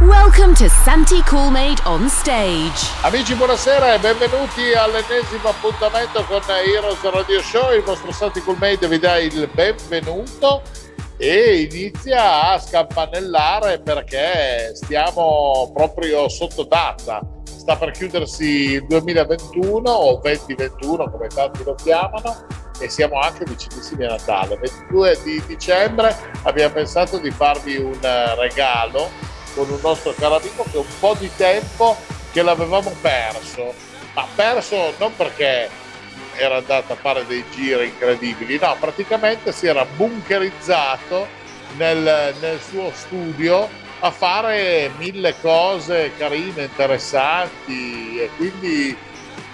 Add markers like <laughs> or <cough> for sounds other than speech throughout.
Welcome to Santi Coolmade on stage. Amici, buonasera e benvenuti all'ennesimo appuntamento con Heroes Radio Show. Il vostro Santi Coolmade vi dà il benvenuto e inizia a scampanellare perché stiamo proprio sotto data. Sta per chiudersi il 2021 o 2021 come tanti lo chiamano e siamo anche vicinissimi a Natale. 22 di dicembre abbiamo pensato di farvi un regalo con un nostro caro amico che un po' di tempo che l'avevamo perso, ma perso non perché era andato a fare dei giri incredibili, no, praticamente si era bunkerizzato nel, nel suo studio a fare mille cose carine, interessanti e quindi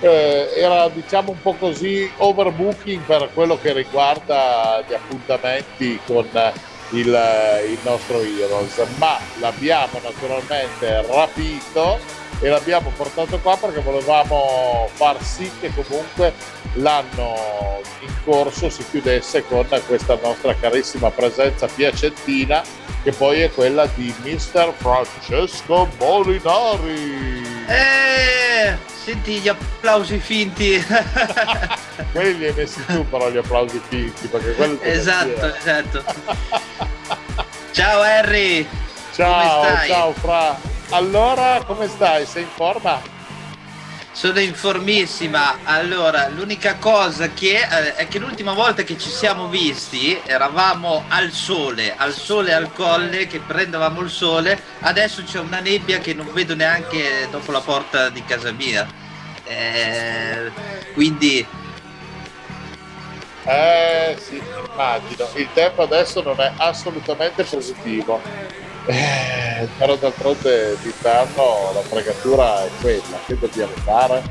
eh, era diciamo un po' così overbooking per quello che riguarda gli appuntamenti con il, il nostro Heroes, ma l'abbiamo naturalmente rapito e l'abbiamo portato qua perché volevamo far sì che comunque l'anno in corso si chiudesse con questa nostra carissima presenza piacentina che poi è quella di Mr. Francesco Molinari. Eh, senti gli applausi finti. <laughs> quelli li hai messi tu però gli applausi finti perché quello Esatto, esatto. <laughs> ciao Harry. Ciao, ciao Fra. Allora, come stai? Sei in forma? Sono informissima. Allora, l'unica cosa che eh, è che l'ultima volta che ci siamo visti eravamo al sole, al sole al colle, che prendevamo il sole. Adesso c'è una nebbia che non vedo neanche dopo la porta di casa mia. Eh, quindi. Eh sì, immagino. Il tempo adesso non è assolutamente positivo. Eh, però d'altronde d'inverno la fregatura è quella, che dobbiamo fare?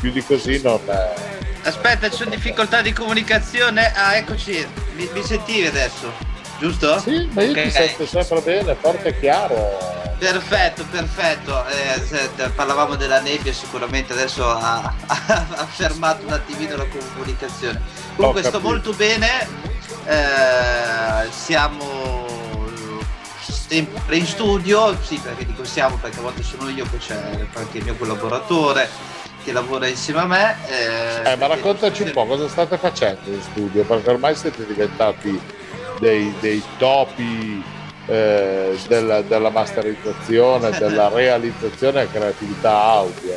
Più di così non è... Aspetta, c'è difficoltà di comunicazione. Ah, eccoci, mi, mi sentivi adesso, giusto? Sì, ma io okay. ti sento sempre bene, forte e chiaro. Perfetto, perfetto. Eh, parlavamo della nebbia, sicuramente adesso <laughs> ha, ha, fermato un attimino la comunicazione. Comunque sto molto bene, eh, siamo sempre in studio, sì perché dico siamo perché a volte sono io, poi c'è anche il mio collaboratore che lavora insieme a me. Eh, eh ma raccontaci un po' cosa state facendo in studio, perché ormai siete diventati dei, dei topi eh, della, della masterizzazione, <laughs> della realizzazione e creatività audio.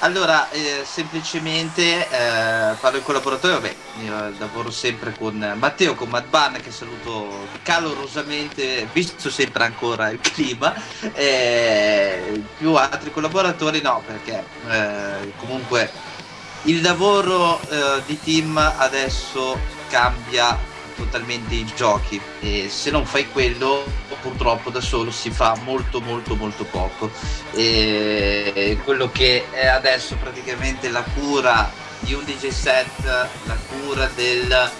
Allora, eh, semplicemente eh, parlo in collaboratore, vabbè, io lavoro sempre con Matteo, con Madban, che saluto calorosamente, visto sempre ancora il clima, eh, più altri collaboratori no, perché eh, comunque il lavoro eh, di team adesso cambia totalmente i giochi. E se non fai quello purtroppo da solo si fa molto molto molto poco. E quello che è adesso praticamente la cura di un DJ set la cura del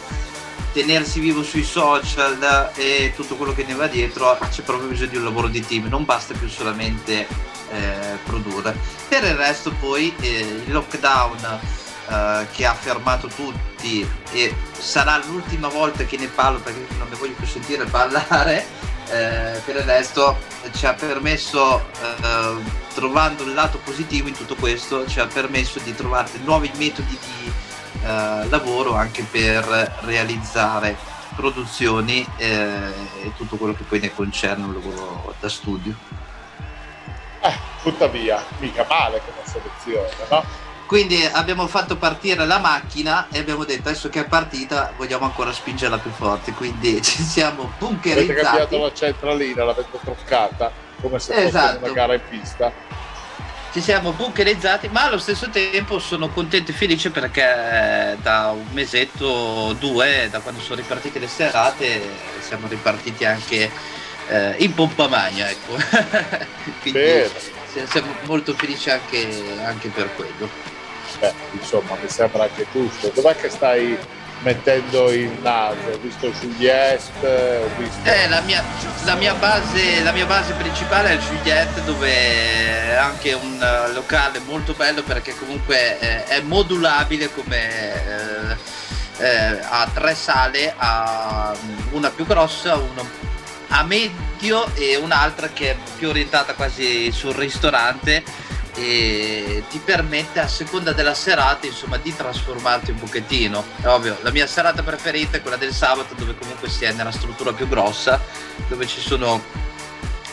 tenersi vivo sui social e tutto quello che ne va dietro c'è proprio bisogno di un lavoro di team. Non basta più solamente eh, produrre. Per il resto poi eh, il lockdown eh, che ha fermato tutti e sarà l'ultima volta che ne parlo perché non ne voglio più sentire parlare eh, per il resto ci ha permesso eh, trovando il lato positivo in tutto questo ci ha permesso di trovare nuovi metodi di eh, lavoro anche per realizzare produzioni eh, e tutto quello che poi ne concerne un lavoro da studio eh, tuttavia mica male come soluzione no? Quindi abbiamo fatto partire la macchina e abbiamo detto adesso che è partita vogliamo ancora spingerla più forte, quindi <laughs> ci siamo bunkerizzati. Avete cambiato la centralina, l'avete troccata come se esatto. fosse una gara in pista. Ci siamo bunkerizzati, ma allo stesso tempo sono contento e felice perché da un mesetto, due, da quando sono ripartite le serate, siamo ripartiti anche eh, in pompa magna, ecco. <laughs> quindi Bene. siamo molto felici anche, anche per quello. Insomma, mi sembra anche giusto. Dov'è che stai mettendo il naso? Ho visto Juliette, ho visto... Eh, la mia, la mia, base, la mia base principale è il Juliette dove è anche un uh, locale molto bello perché comunque eh, è modulabile come... Eh, eh, ha tre sale, ha una più grossa, una a medio e un'altra che è più orientata quasi sul ristorante e ti permette a seconda della serata insomma di trasformarti un pochettino. È ovvio la mia serata preferita è quella del sabato dove comunque si è nella struttura più grossa dove ci sono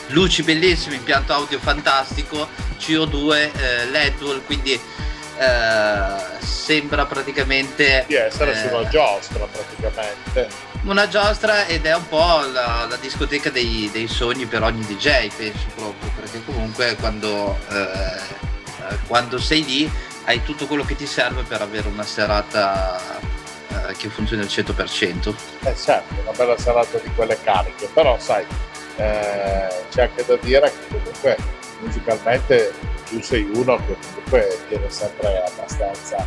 luci bellissime impianto audio fantastico CO2 eh, LED quindi eh, sembra praticamente di essere eh, su una giostra praticamente. una giostra ed è un po' la, la discoteca dei, dei, sogni per ogni DJ penso proprio perché comunque quando, eh, quando sei lì hai tutto quello che ti serve per avere una serata eh, che funzioni al 100% eh certo una bella serata di quelle cariche però sai eh, c'è anche da dire che comunque musicalmente tu sei uno che comunque tiene sempre abbastanza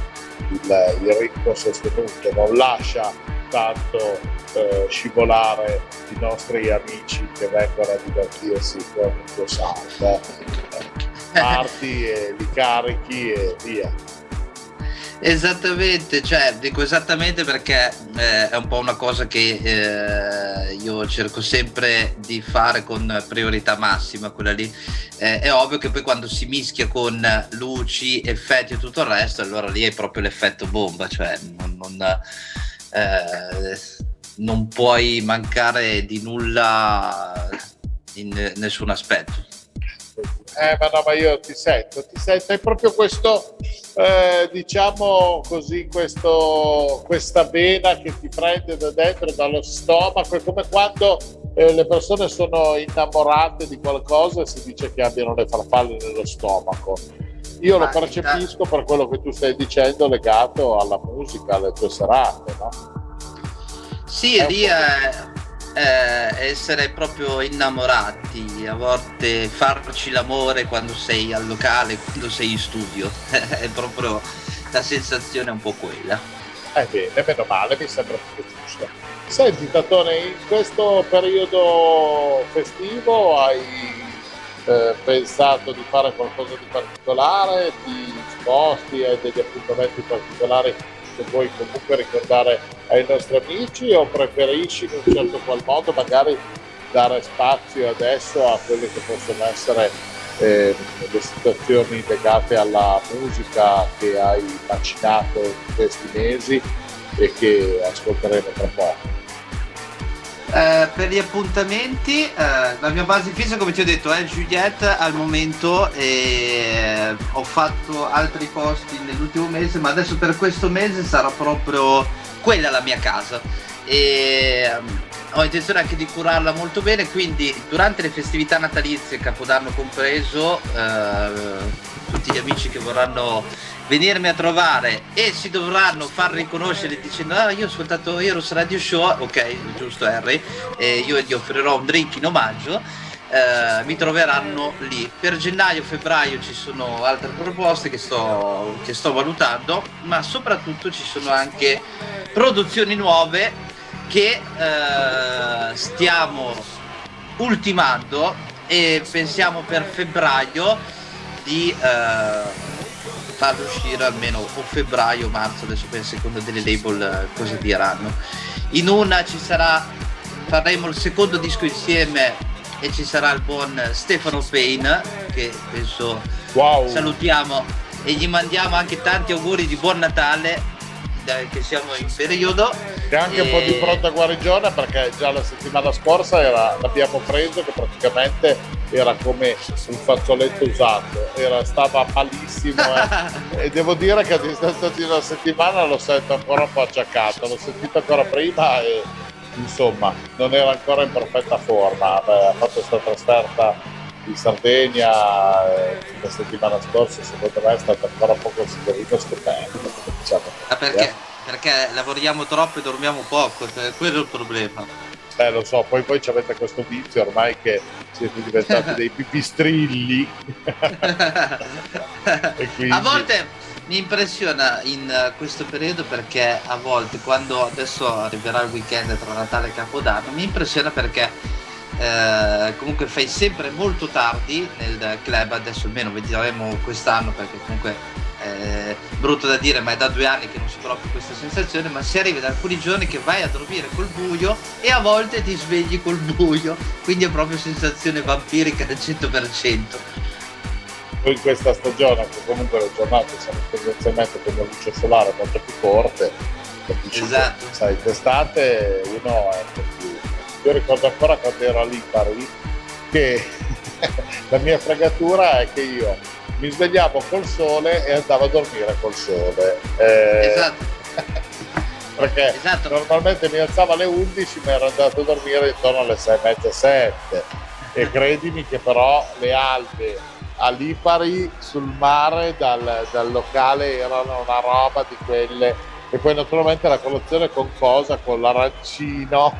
il, il ritmo sostenuto, non lascia tanto eh, scivolare i nostri amici che vengono a divertirsi con il tuo sound. Eh, parti e li carichi e via. Esattamente, cioè dico esattamente perché eh, è un po' una cosa che eh, io cerco sempre di fare con priorità massima, quella lì. Eh, è ovvio che poi quando si mischia con luci, effetti e tutto il resto, allora lì è proprio l'effetto bomba, cioè non, non, eh, non puoi mancare di nulla in nessun aspetto. Eh, ma no, ma io ti sento, ti sento, è proprio questo, eh, diciamo così, questo, questa vena che ti prende da dentro, dallo stomaco, è come quando eh, le persone sono innamorate di qualcosa e si dice che abbiano le farfalle nello stomaco. Io lo percepisco per quello che tu stai dicendo legato alla musica, alle tue serate, no? Sì, lì è eh, essere proprio innamorati, a volte farci l'amore quando sei al locale, quando sei in studio, <laughs> è proprio la sensazione un po' quella. Eh bene, meno male, mi sembra più giusto. Senti Tatone, in questo periodo festivo hai eh, pensato di fare qualcosa di particolare, ti sposti, hai degli appuntamenti particolari che vuoi comunque ricordare ai nostri amici o preferisci in un certo qual modo magari dare spazio adesso a quelle che possono essere eh, le situazioni legate alla musica che hai macinato in questi mesi e che ascolteremo tra poco? Eh, per gli appuntamenti, eh, la mia base fissa, come ti ho detto, è Juliette al momento e eh, ho fatto altri posti nell'ultimo mese, ma adesso per questo mese sarà proprio quella la mia casa. E um, ho intenzione anche di curarla molto bene, quindi durante le festività natalizie, Capodanno compreso, eh, tutti gli amici che vorranno venirmi a trovare e si dovranno far riconoscere dicendo ah io ho ascoltato Heroes Radio Show ok giusto Harry e io gli offrirò un drink in omaggio eh, mi troveranno lì. Per gennaio febbraio ci sono altre proposte che sto, che sto valutando ma soprattutto ci sono anche produzioni nuove che eh, stiamo ultimando e pensiamo per febbraio di eh, farlo uscire almeno o febbraio o marzo, adesso per secondo delle label eh, cosa diranno. In una ci sarà, faremo il secondo disco insieme e ci sarà il buon Stefano Payne che penso wow. salutiamo e gli mandiamo anche tanti auguri di buon Natale che siamo in periodo. E anche e... un po' di pronta guarigione perché già la settimana scorsa era, l'abbiamo preso che praticamente era come un fazzoletto usato, era, stava malissimo eh. <laughs> e devo dire che a distanza di una settimana lo sento ancora un po' acciaccato, l'ho sentito ancora prima e insomma non era ancora in perfetta forma, ha fatto questa trasferta in Sardegna eh, la settimana scorsa secondo me è stato ancora poco sicurino stupendo diciamo. ah, perché, perché lavoriamo troppo e dormiamo poco cioè, quello è il problema eh lo so, poi voi avete questo vizio ormai che siete diventati dei pipistrilli. <laughs> <laughs> quindi... A volte mi impressiona in uh, questo periodo perché a volte quando adesso arriverà il weekend tra Natale e Capodanno mi impressiona perché eh, comunque fai sempre molto tardi nel club adesso almeno vedremo quest'anno perché comunque è eh, brutto da dire ma è da due anni che non si prova questa sensazione ma si arriva da alcuni giorni che vai a dormire col buio e a volte ti svegli col buio quindi è proprio sensazione vampirica al 100% in questa stagione che comunque le giornate sono tendenzialmente con la luce solare molto più corte esatto. sai d'estate uno è un po' più io ricordo ancora quando ero a Lipari che <laughs> la mia fregatura è che io mi svegliavo col sole e andavo a dormire col sole. Eh, esatto. <laughs> perché esatto. normalmente mi alzavo alle 11 ma ero andato a dormire intorno alle 6 e mezza 7 e credimi che però le albe a Lipari sul mare dal, dal locale erano una roba di quelle e poi naturalmente la colazione con cosa? Con l'arancino <laughs>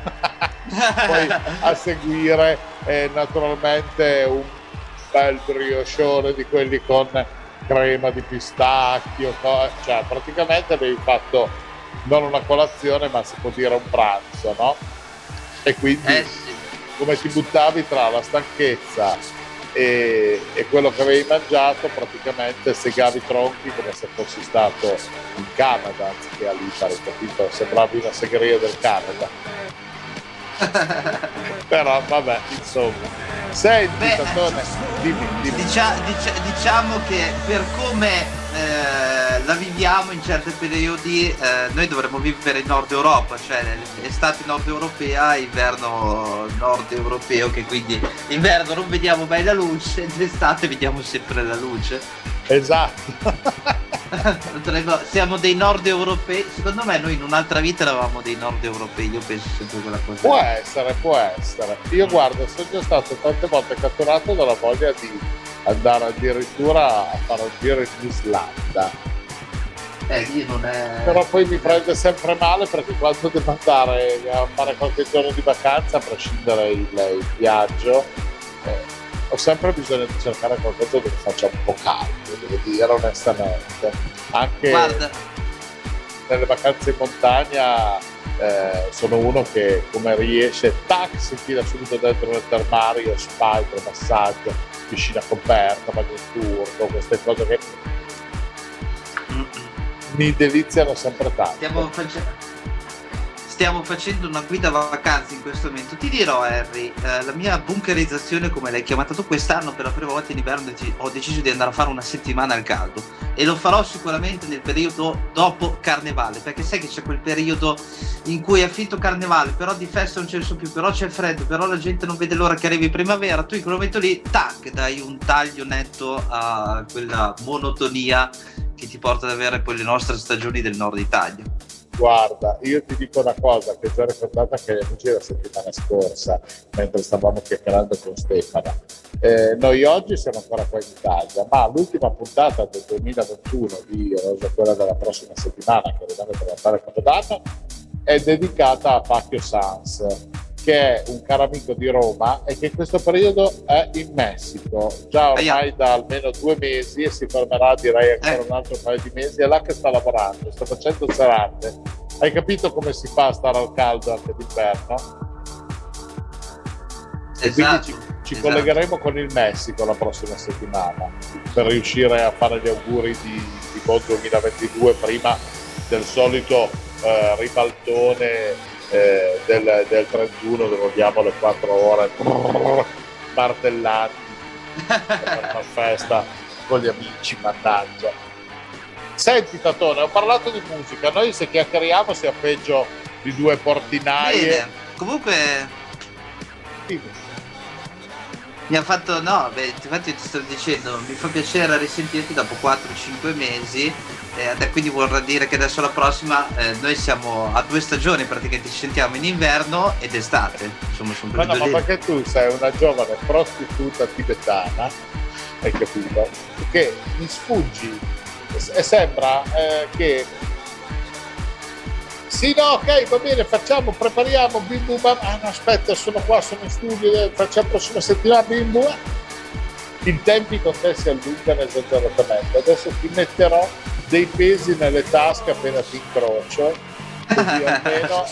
poi a seguire eh, naturalmente un bel briochone di quelli con crema di pistacchio cioè praticamente avevi fatto non una colazione ma si può dire un pranzo no? e quindi eh sì. come ti buttavi tra la stanchezza e, e, quello che avevi mangiato praticamente segavi i tronchi come se fossi stato in Canada anziché a Lipari, capito? Sembravi una segheria del Canada. <laughs> Però vabbè, insomma. Senti, Beh, Tatone, dimmi, dimmi. Dicia, dicia, diciamo che per come eh, la viviamo in certi periodi, eh, noi dovremmo vivere in Nord Europa, cioè estate nord europea, inverno nord europeo, che quindi inverno non vediamo mai la luce, <laughs> l'estate vediamo sempre la luce. Esatto. <laughs> Siamo dei nord europei, secondo me noi in un'altra vita eravamo dei nord europei, io penso sempre quella cosa. Può essere, può essere. Io guardo, sono già stato tante volte catturato dalla voglia di andare addirittura a fare un giro in Islanda. Eh, è... Però poi mi prende sempre male perché quando devo andare a fare qualche giorno di vacanza, a prescindere il, il viaggio, eh, ho sempre bisogno di cercare qualcosa dove faccia un po' caldo, devo dire onestamente. Anche Guarda. nelle vacanze in montagna eh, sono uno che come riesce, tac, si tira subito dentro nel termario, spa, massaggio, piscina coperta, bagno turco, queste cose che mi deliziano sempre tanto. Stiamo facendo stiamo facendo una guida vacanze in questo momento. Ti dirò, Harry, eh, la mia bunkerizzazione, come l'hai chiamata tu, quest'anno per la prima volta in inverno ho deciso di andare a fare una settimana al caldo e lo farò sicuramente nel periodo dopo Carnevale, perché sai che c'è quel periodo in cui è finito Carnevale, però di festa non c'è il più, però c'è freddo, però la gente non vede l'ora che arrivi primavera, tu in quel momento lì, tac, dai un taglio netto a quella monotonia che ti porta ad avere poi le nostre stagioni del nord Italia. Guarda, io ti dico una cosa che ho già ricordata che amici la settimana scorsa, mentre stavamo chiacchierando con Stefano. Eh, noi oggi siamo ancora qua in Italia, ma l'ultima puntata del 2021 di Rosa, quella della prossima settimana, che rimane per Natale Capodanno, è dedicata a Pacchio Sans che è un caro amico di Roma e che in questo periodo è in Messico, già ormai da almeno due mesi e si fermerà direi ancora un altro paio di mesi, è là che sta lavorando, sta facendo serate. Hai capito come si fa a stare al caldo anche d'inverno? Esatto, e quindi ci, ci esatto. collegheremo con il Messico la prossima settimana per riuscire a fare gli auguri di, di buon 2022 prima del solito eh, ribaltone eh, del, del, 31 dove abbiamo le 4 ore martellati per una festa con gli amici, mannaggia. Senti Tatone, ho parlato di musica, noi se chiacchieriamo sia peggio di due portinaie. Bene. Comunque... Dimmi mi ha fatto no beh infatti ti sto dicendo mi fa piacere risentirti dopo 4-5 mesi eh, quindi vorrà dire che adesso la prossima eh, noi siamo a due stagioni praticamente ci sentiamo in inverno ed estate. Insomma sono ma, no, ma perché tu sei una giovane prostituta tibetana hai capito? che mi sfuggi. E sembra eh, che sì, no, ok, va bene, facciamo, prepariamo, bim bum bam. Ah no, aspetta, sono qua, sono in studio, eh, facciamo la prossima settimana, bim bum. I tempi con te si allungano esageratamente. Adesso ti metterò dei pesi nelle tasche appena ti incrocio. Così almeno...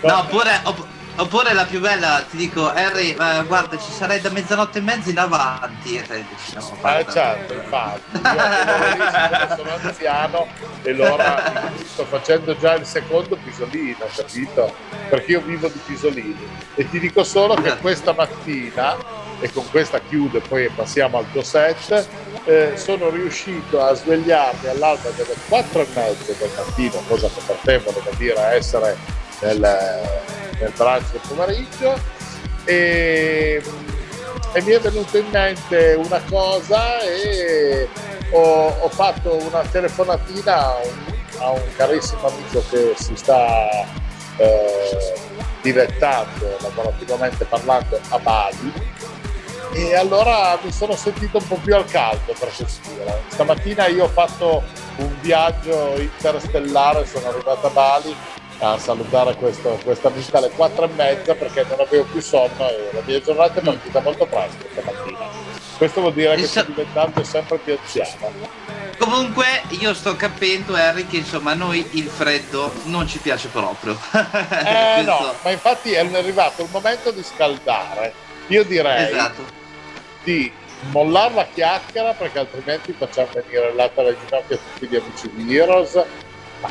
<laughs> no, opp- oppure la più bella, ti dico, Harry, eh, guarda, ci sarei da mezzanotte e mezza in avanti. E te dici, no, eh certo, infatti, <laughs> io sono anziano e l'ora sto facendo già il secondo pisolino, capito? Perché io vivo di pisolini. E ti dico solo che questa mattina, e con questa chiudo e poi passiamo al tuo set, eh, sono riuscito a svegliarmi all'alba delle 4 e mezza del mattino, cosa che per te vuol dire essere nel, nel del pomeriggio, e, e, mi è venuta in mente una cosa e ho, ho fatto una telefonatina a un, a un, carissimo amico che si sta eh, dilettando lavorativamente parlando a Bali e allora mi sono sentito un po' più al caldo per dire. Stamattina io ho fatto un viaggio interstellare, sono arrivato a Bali a salutare questo, questa amica alle quattro e mezza perché non avevo più sonno e la mia giornata è partita molto presto stamattina. Questo vuol dire che sto diventando sempre più anziano. Comunque io sto capendo Harry che insomma a noi il freddo non ci piace proprio. <laughs> eh no, ma infatti è arrivato il momento di scaldare. Io direi esatto di mollare la chiacchiera perché altrimenti facciamo venire l'altra alle ginocchia tutti gli amici di Heroes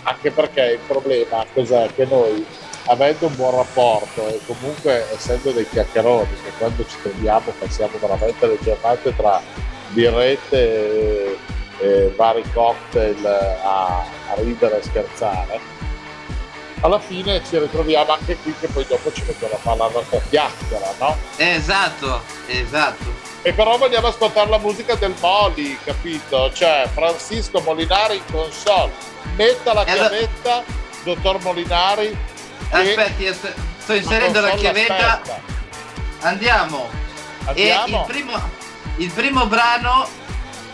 anche perché il problema cos'è? Che noi avendo un buon rapporto e comunque essendo dei chiacchieroni che quando ci troviamo passiamo veramente le giornate tra birrette e, e vari cocktail a, a ridere e scherzare alla fine ci ritroviamo anche qui che poi dopo ci mettiamo a fare la nostra chiacchiera no? esatto esatto e però vogliamo ascoltare la musica del Moli, capito? Cioè Francisco Molinari in console. Metta la chiavetta, allora... dottor Molinari. Aspetti, sto, sto inserendo la chiavetta. Aspetta. Andiamo. Andiamo. E il primo, il primo brano,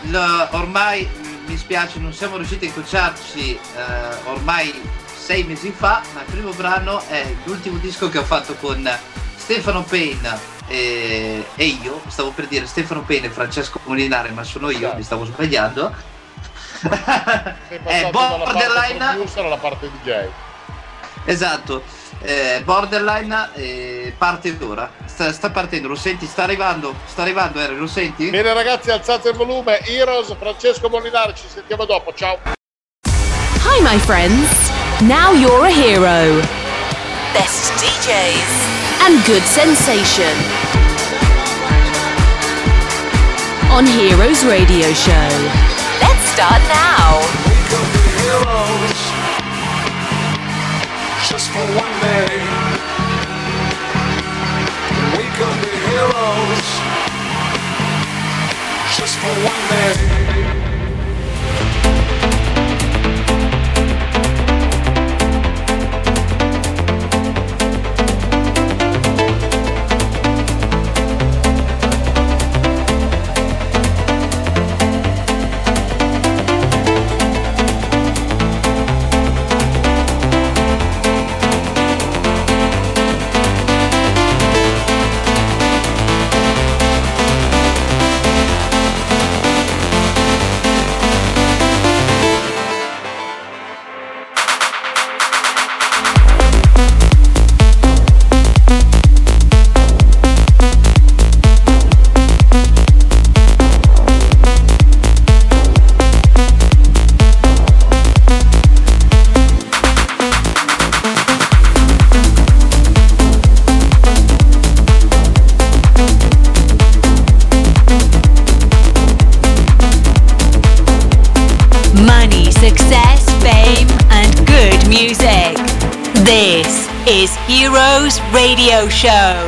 lo, ormai mi spiace, non siamo riusciti a incrociarci eh, ormai sei mesi fa, ma il primo brano è l'ultimo disco che ho fatto con Stefano Payne e, e, io, stavo per dire Stefano Pene e Francesco Molinare, ma sono io, esatto. mi stavo sbagliando. è <laughs> borderline alla parte DJ. Esatto. Eh, borderline eh, parte ora sta, sta, partendo lo senti sta arrivando sta arrivando Eri, lo senti bene ragazzi alzate il volume Heroes Francesco Molinari ci sentiamo dopo ciao Hi my friends now you're a hero best DJs and good sensation. On Heroes Radio Show. Let's start now. Just for one day. We could be heroes. Just for one day. Radio Show.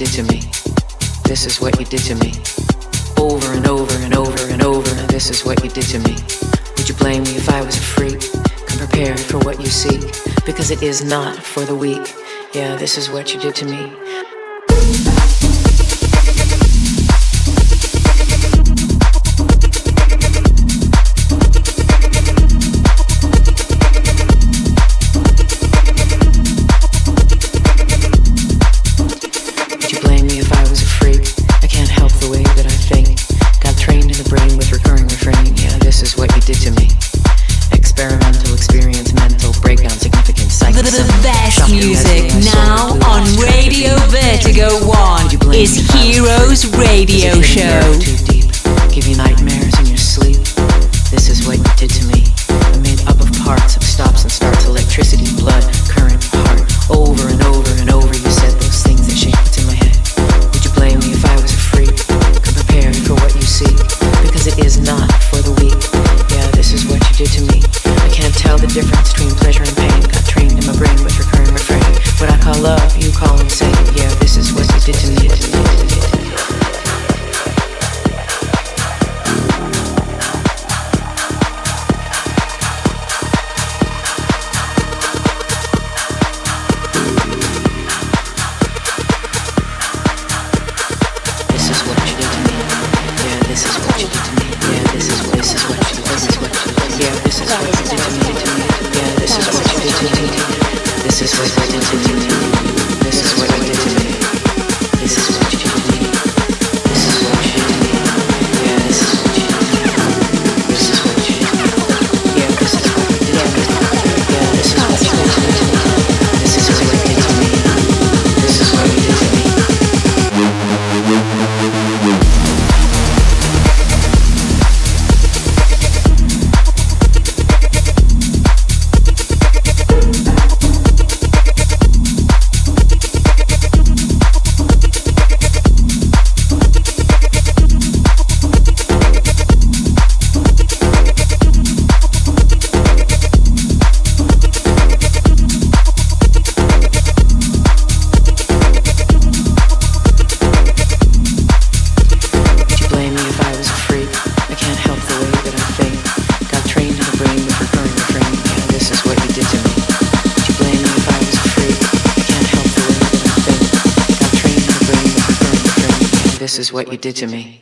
did to me. This is what you did to me. Over and over and over and over. Now this is what you did to me. Would you blame me if I was a freak? Come prepared for what you seek, because it is not for the weak. Yeah, this is what you did to me. Radio. what you did to me.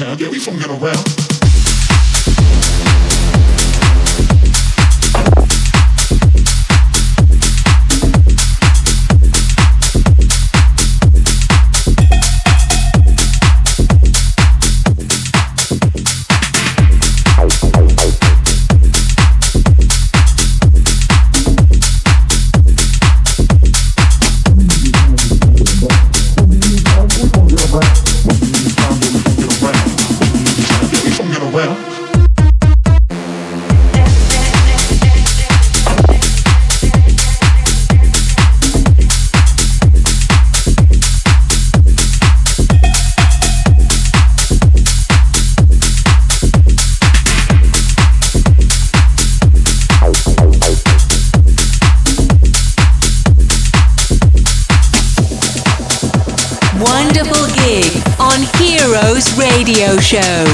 town. Yeah, we from get around. Show.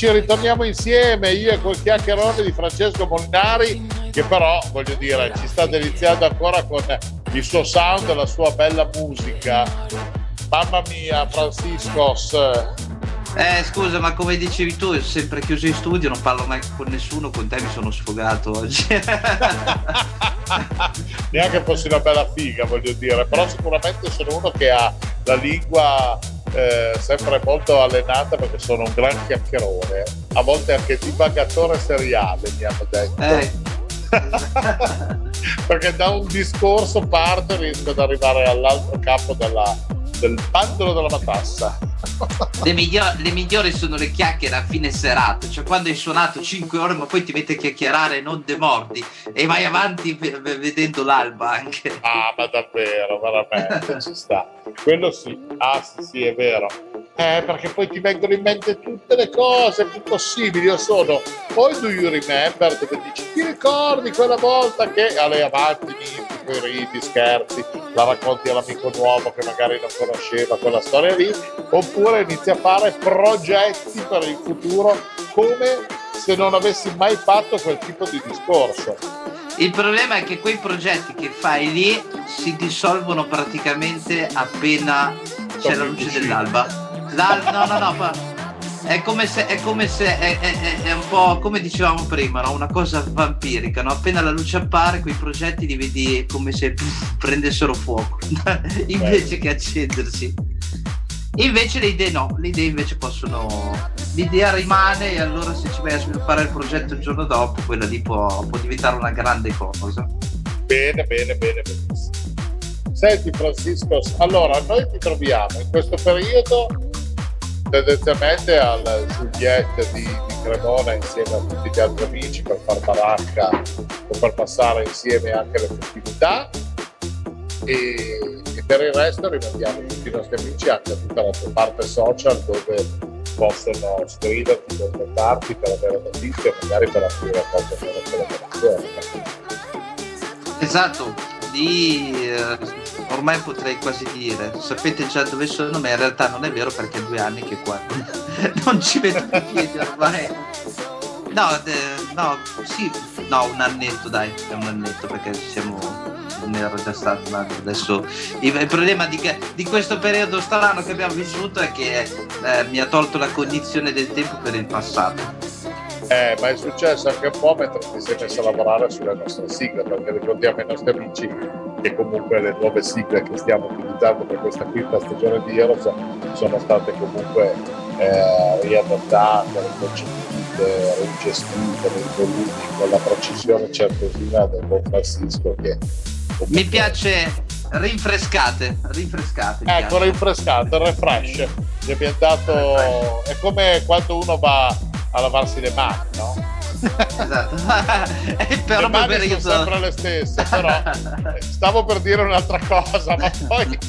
Amici, ritorniamo insieme io e quel chiacchierone di Francesco Molinari che però, voglio dire, ci sta deliziando ancora con il suo sound e la sua bella musica. Mamma mia, Franciscos. Eh scusa, ma come dicevi tu, sono sempre chiuso in studio, non parlo mai con nessuno, con te mi sono sfogato oggi. <laughs> Neanche fossi una bella figa, voglio dire, però sicuramente sono uno che ha la lingua eh, sempre molto allenata perché sono un gran chiacchierone, a volte anche divagatore seriale, mi hanno detto. Eh, <laughs> perché da un discorso parte e riesco ad arrivare all'altro capo della- del pandolo della matassa. Le, miglio- le migliori sono le chiacchiere a fine serata, cioè quando hai suonato 5 ore ma poi ti metti a chiacchierare non demordi e vai avanti vedendo l'alba anche. Ah, ma davvero, veramente, ci sta. Quello sì, ah sì, sì, è vero. Eh, perché poi ti vengono in mente tutte le cose più possibili. Io sono poi do you remember dove dici ti ricordi quella volta che alle avanti miti, ridi, scherzi, la racconti all'amico nuovo che magari non conosceva quella storia lì, oppure inizi a fare progetti per il futuro come se non avessi mai fatto quel tipo di discorso. Il problema è che quei progetti che fai lì si dissolvono praticamente appena c'è la luce dell'alba. L'al- no, no, no, <laughs> è come se, è, come se è, è- è- un po' come dicevamo prima, no? una cosa vampirica, no? appena la luce appare quei progetti li vedi come se prendessero fuoco <laughs> invece che accendersi. Invece le idee no, le idee invece possono. L'idea rimane e allora se ci vai a sviluppare il progetto il giorno dopo, quella lì può, può diventare una grande cosa. Bene, bene, bene, benissimo. Senti Francisco, allora noi ti troviamo in questo periodo tendenzialmente al Juliette di, di Cremona insieme a tutti gli altri amici per far baracca o per passare insieme anche le festività e, e per il resto rimandiamo tutti i nostri amici anche a tutta la tua parte social dove possono scriverti, contattarti per avere notizie, magari per aprire qualche nuova collaborazione. Esatto, lì eh, ormai potrei quasi dire, sapete già dove sono, ma in realtà non è vero perché è due anni che qua <laughs> non ci vedo più piedi ormai. No, eh, no, sì, no, un annetto dai, è un annetto perché siamo, non era già stato un anno, adesso il, problema di, di questo periodo strano che abbiamo vissuto è che eh, mi ha tolto la cognizione del tempo per il passato. Eh, ma è successo anche un po' mentre ti sei messo a lavorare sulle nostre sigle, perché ricordiamo ai nostri amici che comunque le nuove sigle che stiamo utilizzando per questa quinta stagione di Heroes sono state comunque eh, riadattate, riconcepite, rigestite nei volumi con la precisione certosina del buon Francisco che Mi piace rinfrescate, rinfrescate. Ecco, il refresh. Gli abbiamo dato... È come quando uno va a lavarsi le mani, no? Esatto. <laughs> è le però mani sono sempre le stesse, però <laughs> stavo per dire un'altra cosa, ma poi... <laughs>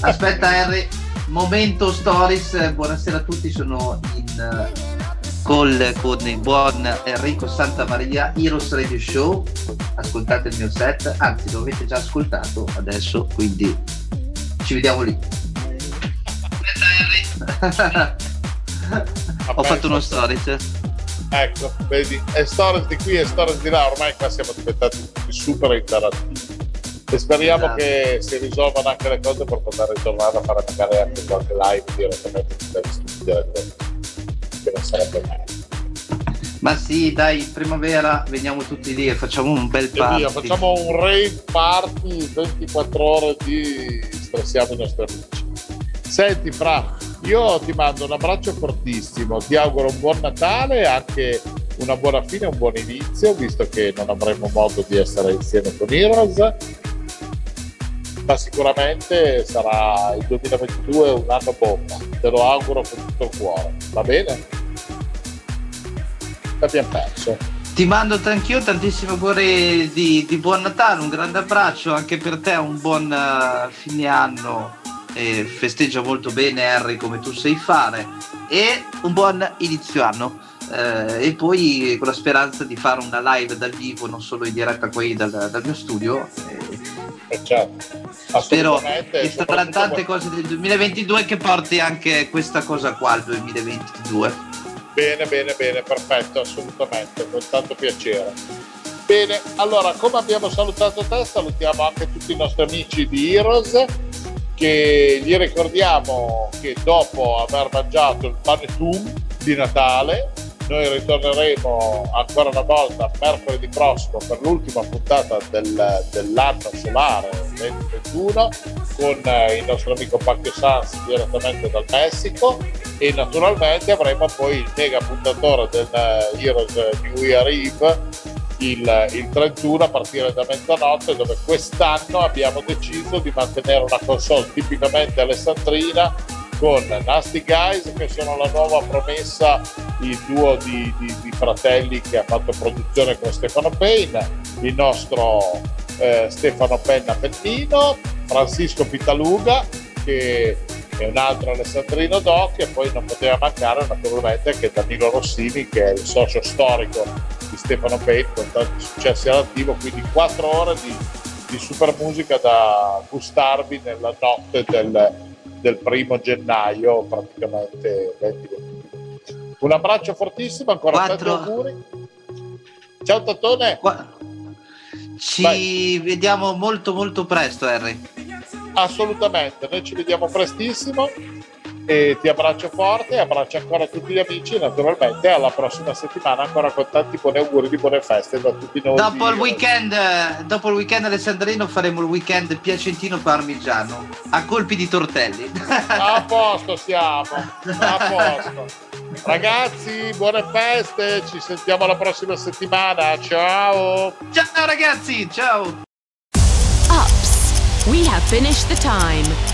Aspetta Harry, momento stories, buonasera a tutti, sono in eh, call con il buon Enrico Santamaria, Heroes Radio Show, ascoltate il mio set, anzi lo avete già ascoltato adesso, quindi ci vediamo lì. Aspetta Harry. Ho fatto uno stories. Ecco, vedi, è stories di qui e stories di là, ormai qua siamo diventati tutti super interattivi. E speriamo Esatto. che si risolvano anche le cose per poter ritornare a fare magari anche qualche live direttamente dagli studi del- che non sarebbe male. Ma sì, dai, primavera veniamo tutti lì e facciamo un bel party. via, facciamo un rave party 24 ore di stressiamo i nostri amici. Senti Fra, io ti mando un abbraccio fortissimo, ti auguro un buon Natale anche una buona fine, un buon inizio, visto che non avremo modo di essere insieme con Heroes. Ma sicuramente sarà il 2022 un anno bomba, te lo auguro con tutto il cuore, va bene? L'abbiamo perso. Ti mando anch'io tantissimi auguri di, di buon Natale, un grande abbraccio anche per te, un buon eh, fine anno. E festeggia molto bene Harry come tu sai fare e un buon inizio anno. Eh, e poi con la speranza di fare una live dal vivo, non solo in diretta qui dal, dal mio studio. Eh, certo. Spero che saranno tante cose del 2022 che porti anche questa cosa qua al 2022. Bene, bene, bene, perfetto, assolutamente, con tanto piacere. Bene, allora, come abbiamo salutato te, salutiamo anche tutti i nostri amici di Heroes, che gli ricordiamo che dopo aver mangiato il panettone di Natale, noi ritorneremo ancora una volta mercoledì prossimo per l'ultima puntata del- dell'anno solare 2021 con eh, il nostro amico Pacchio Sans direttamente dal Messico e naturalmente avremo poi il mega puntatore del eh, Heroes New Year Eve il, il 31 a partire da mezzanotte dove quest'anno abbiamo deciso di mantenere una console tipicamente alessandrina con Nasty Guys che sono la nuova promessa il duo di, di- di fratelli che ha fatto produzione con Stefano Payne il nostro eh, Stefano Penna Pennino Francisco Pitaluga che è un altro Alessandrino Doc e poi non poteva mancare naturalmente anche Danilo Rossini che è il socio storico di Stefano con tanti successi all'attivo quindi quattro ore di, di super musica da gustarvi nella notte del, del primo gennaio praticamente 2021 un abbraccio fortissimo ancora tanti auguri. Ciao Tattone Ci vediamo molto molto presto Harry. assolutamente noi ci vediamo prestissimo e ti abbraccio forte abbraccio ancora tutti gli amici e naturalmente alla prossima settimana ancora con tanti buoni auguri di buone feste da tutti noi. Dopo il weekend, dopo il weekend alessandrino faremo il weekend piacentino parmigiano a colpi di tortelli. a posto siamo a posto. Ragazzi buone feste ci sentiamo la prossima settimana. Ciao. Ciao ragazzi ciao. Ups, we have finished the time.